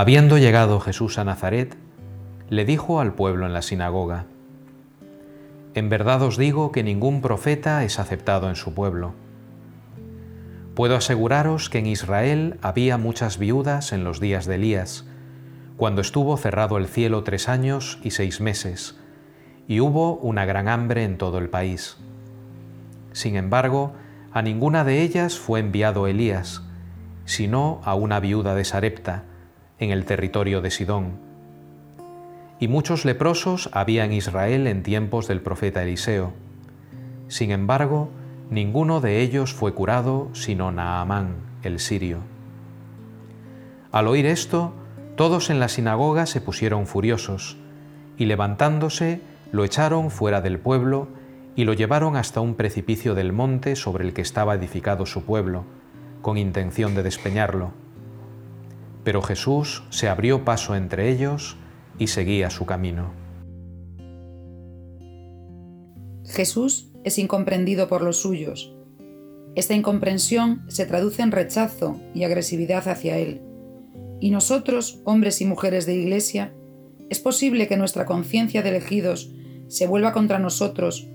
Habiendo llegado Jesús a Nazaret, le dijo al pueblo en la sinagoga, En verdad os digo que ningún profeta es aceptado en su pueblo. Puedo aseguraros que en Israel había muchas viudas en los días de Elías, cuando estuvo cerrado el cielo tres años y seis meses, y hubo una gran hambre en todo el país. Sin embargo, a ninguna de ellas fue enviado Elías, sino a una viuda de Sarepta, en el territorio de Sidón. Y muchos leprosos había en Israel en tiempos del profeta Eliseo. Sin embargo, ninguno de ellos fue curado sino Naamán, el sirio. Al oír esto, todos en la sinagoga se pusieron furiosos, y levantándose, lo echaron fuera del pueblo y lo llevaron hasta un precipicio del monte sobre el que estaba edificado su pueblo, con intención de despeñarlo pero Jesús se abrió paso entre ellos y seguía su camino. Jesús es incomprendido por los suyos. Esta incomprensión se traduce en rechazo y agresividad hacia Él. Y nosotros, hombres y mujeres de Iglesia, es posible que nuestra conciencia de elegidos se vuelva contra nosotros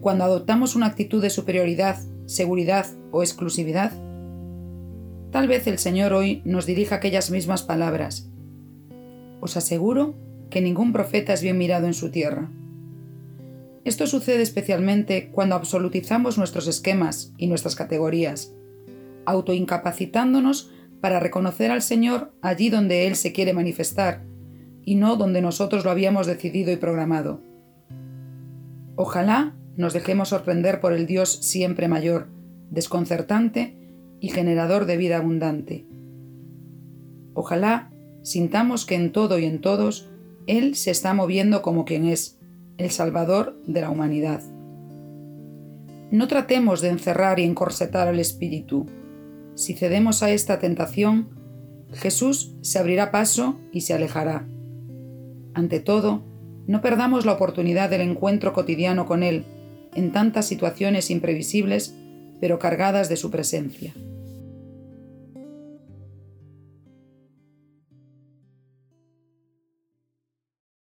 cuando adoptamos una actitud de superioridad, seguridad o exclusividad? Tal vez el Señor hoy nos dirija aquellas mismas palabras. Os aseguro que ningún profeta es bien mirado en su tierra. Esto sucede especialmente cuando absolutizamos nuestros esquemas y nuestras categorías, autoincapacitándonos para reconocer al Señor allí donde Él se quiere manifestar y no donde nosotros lo habíamos decidido y programado. Ojalá nos dejemos sorprender por el Dios siempre mayor, desconcertante y generador de vida abundante. Ojalá sintamos que en todo y en todos Él se está moviendo como quien es, el Salvador de la humanidad. No tratemos de encerrar y encorsetar al Espíritu. Si cedemos a esta tentación, Jesús se abrirá paso y se alejará. Ante todo, no perdamos la oportunidad del encuentro cotidiano con Él en tantas situaciones imprevisibles, pero cargadas de su presencia.